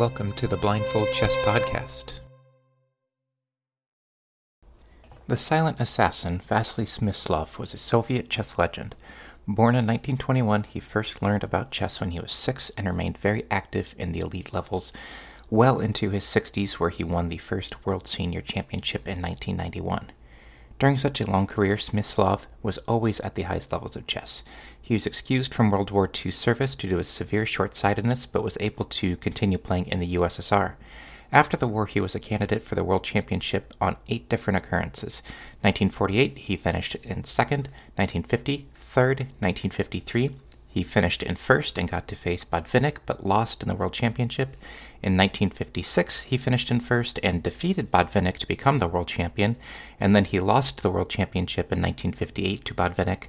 welcome to the Blindfold Chess Podcast. The silent assassin Vasily Smyslov was a Soviet chess legend. Born in 1921, he first learned about chess when he was six and remained very active in the elite levels well into his 60s, where he won the first World Senior Championship in 1991. During such a long career, Smyslov was always at the highest levels of chess. He was excused from World War II service due to his severe short sightedness, but was able to continue playing in the USSR. After the war, he was a candidate for the World Championship on eight different occurrences. 1948, he finished in second, 1950, third, 1953, he finished in first and got to face Botvinnik, but lost in the World Championship. In 1956, he finished in first and defeated Botvinnik to become the world champion. And then he lost the World Championship in 1958 to Botvinnik.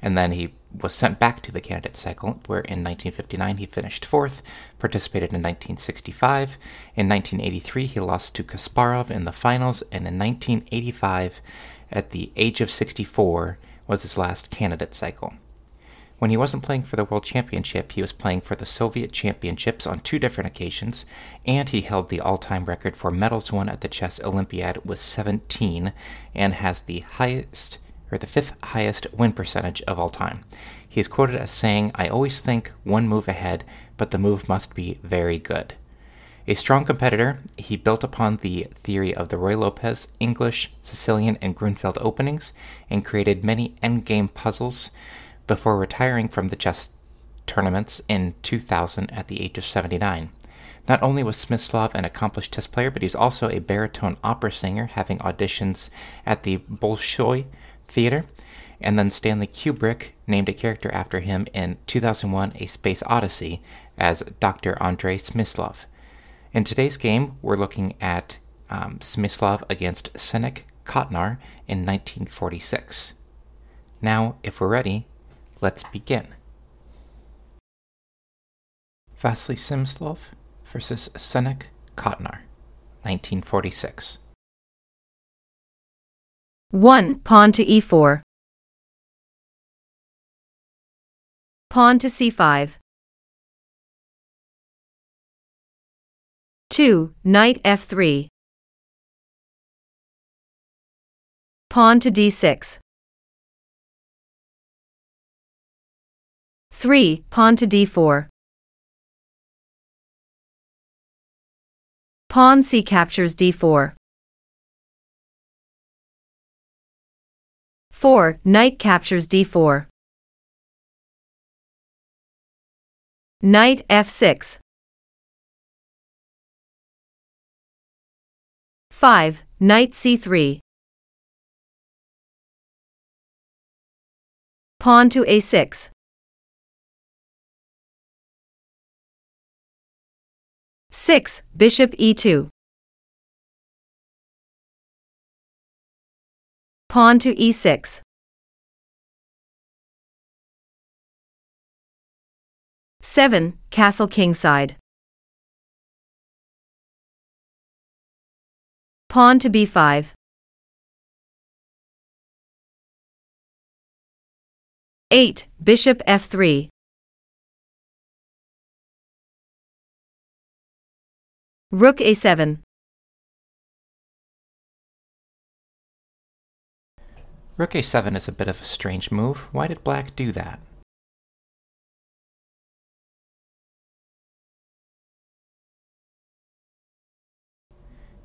And then he was sent back to the candidate cycle, where in 1959 he finished fourth, participated in 1965. In 1983, he lost to Kasparov in the finals. And in 1985, at the age of 64, was his last candidate cycle. When he wasn't playing for the World Championship, he was playing for the Soviet Championships on two different occasions, and he held the all time record for medals won at the Chess Olympiad with 17 and has the highest the fifth highest win percentage of all time. He is quoted as saying, I always think one move ahead, but the move must be very good. A strong competitor, he built upon the theory of the Ruy Lopez, English, Sicilian, and Grunfeld openings and created many endgame puzzles before retiring from the chess tournaments in 2000 at the age of 79. Not only was Smyslov an accomplished chess player, but he's also a baritone opera singer, having auditions at the Bolshoi Theater. And then Stanley Kubrick named a character after him in 2001 A Space Odyssey as Dr. Andrei Smyslov. In today's game, we're looking at um, Smyslov against Senek Kottnauer in 1946. Now, if we're ready, Let's begin. Vasily Smyslov versus Senek Kottnauer, 1946. 1. Pawn to e4. Pawn to c5. 2. Knight f3. Pawn to d6. 3. Pawn to d4. Pawn c captures d4. 4. Knight captures d4. Knight f6. 5. Knight c3. Pawn to a6. 6. Bishop e2. Pawn to e6. Seven, castle kingside. Pawn to b5. Eight, bishop f3. Rook a7. Rook a7 is a bit of a strange move. Why did black do that?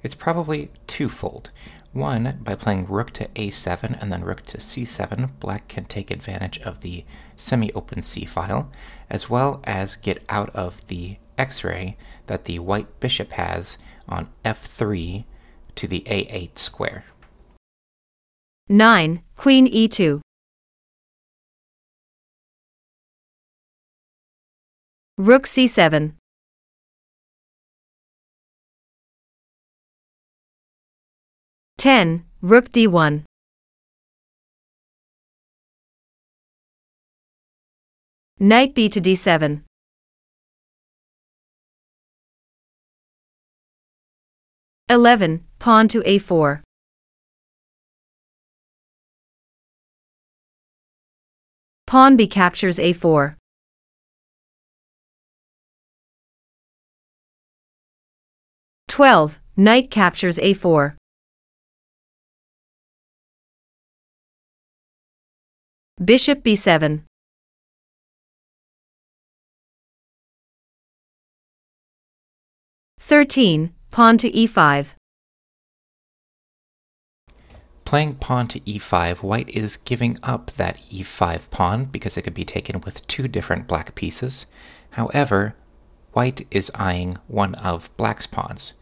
It's probably twofold. One, by playing rook to a7 and then rook to c7, black can take advantage of the semi-open c-file, as well as get out of the x-ray that the white bishop has on f3 to the a8 square. 9. Queen e2. Rook c7. Ten, Rook d1. Knight b to d7. 11. Pawn to a4. Pawn b captures a4. 12. Knight captures a4. Bishop b7. Thirteen. Pawn to e e5. Playing pawn to e5, white is giving up that e5 pawn because it could be taken with two different black pieces. However, white is eyeing one of black's pawns.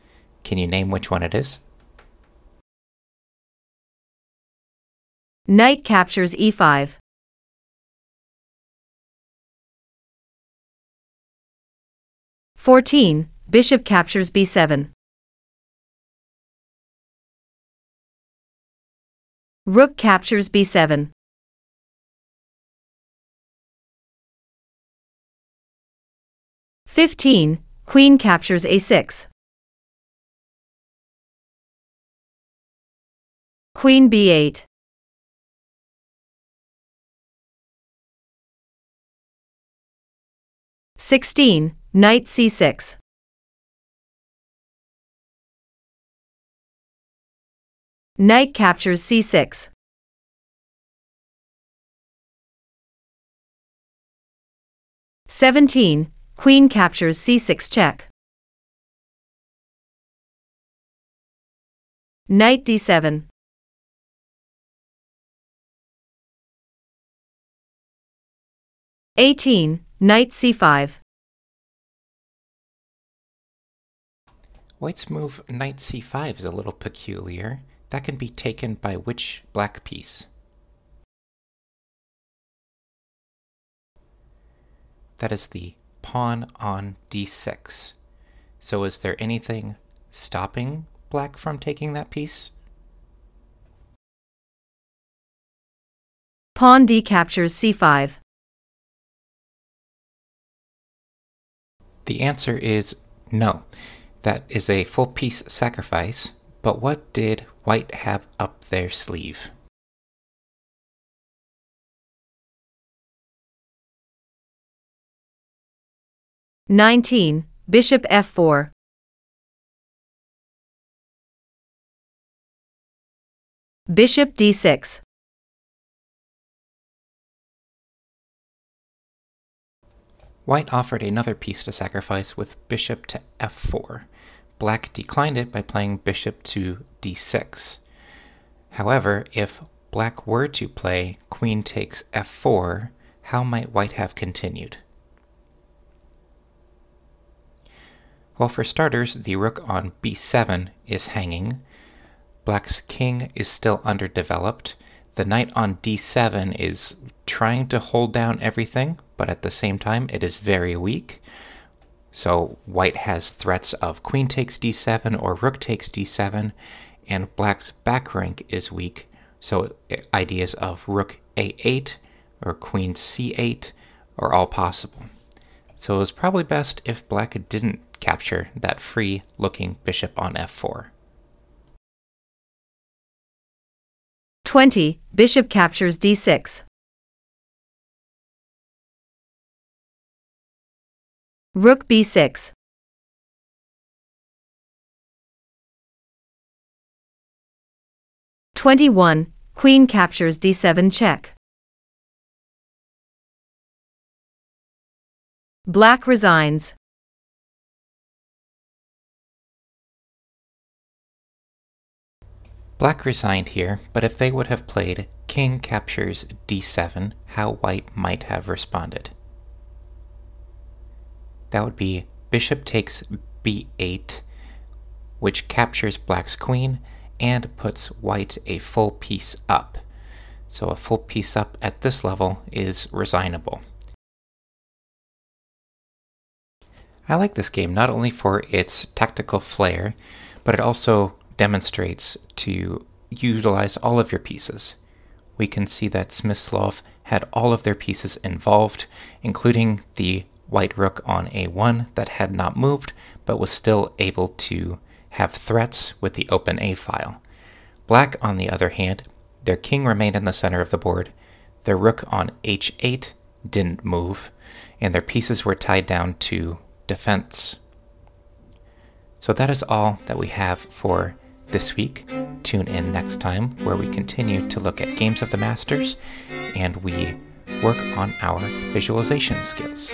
Can you name which one it is? Knight captures e e5. Fourteen. Bishop captures b7. Rook captures b7. Fifteen. Queen captures a6. Queen b8. Sixteen. Knight c6. Knight captures c6. Seventeen. Queen captures c6 check. Knight d7. Eighteen. Knight c5. White's move knight c5 is a little peculiar. That can be taken by which black piece? That is the pawn on d6. So is there anything stopping black from taking that piece? Pawn d captures c5. The answer is no. That is a full piece sacrifice, but what did white have up their sleeve? Nineteen. Bishop f4. Bishop d6. White offered another piece to sacrifice with bishop to f4. Black declined it by playing bishop to d6. However, if black were to play queen takes f4, how might white have continued? Well, for starters, the rook on b7 is hanging. Black's king is still underdeveloped. The knight on d7 is trying to hold down everything, but at the same time, it is very weak. So white has threats of queen takes d7 or rook takes d7, and black's back rank is weak. So ideas of rook a8 or queen c8 are all possible. So it was probably best if black didn't capture that free looking bishop on f4. 20. Bishop captures d6. Rook b6. Twenty-one. Queen captures d7 check. Black resigns. Black resigned here, but if they would have played king captures d7, how white might have responded. That would be bishop takes b8, which captures black's queen and puts white a full piece up. So a full piece up at this level is resignable. I like this game not only for its tactical flair, but it also demonstrates to utilize all of your pieces. We can see that Smyslov had all of their pieces involved, including the white rook on a1 that had not moved but was still able to have threats with the open a file. Black, on the other hand, their king remained in the center of the board, their rook on h8 didn't move, and their pieces were tied down to defense. So that is all that we have for this week. Tune in next time where we continue to look at games of the masters and we work on our visualization skills.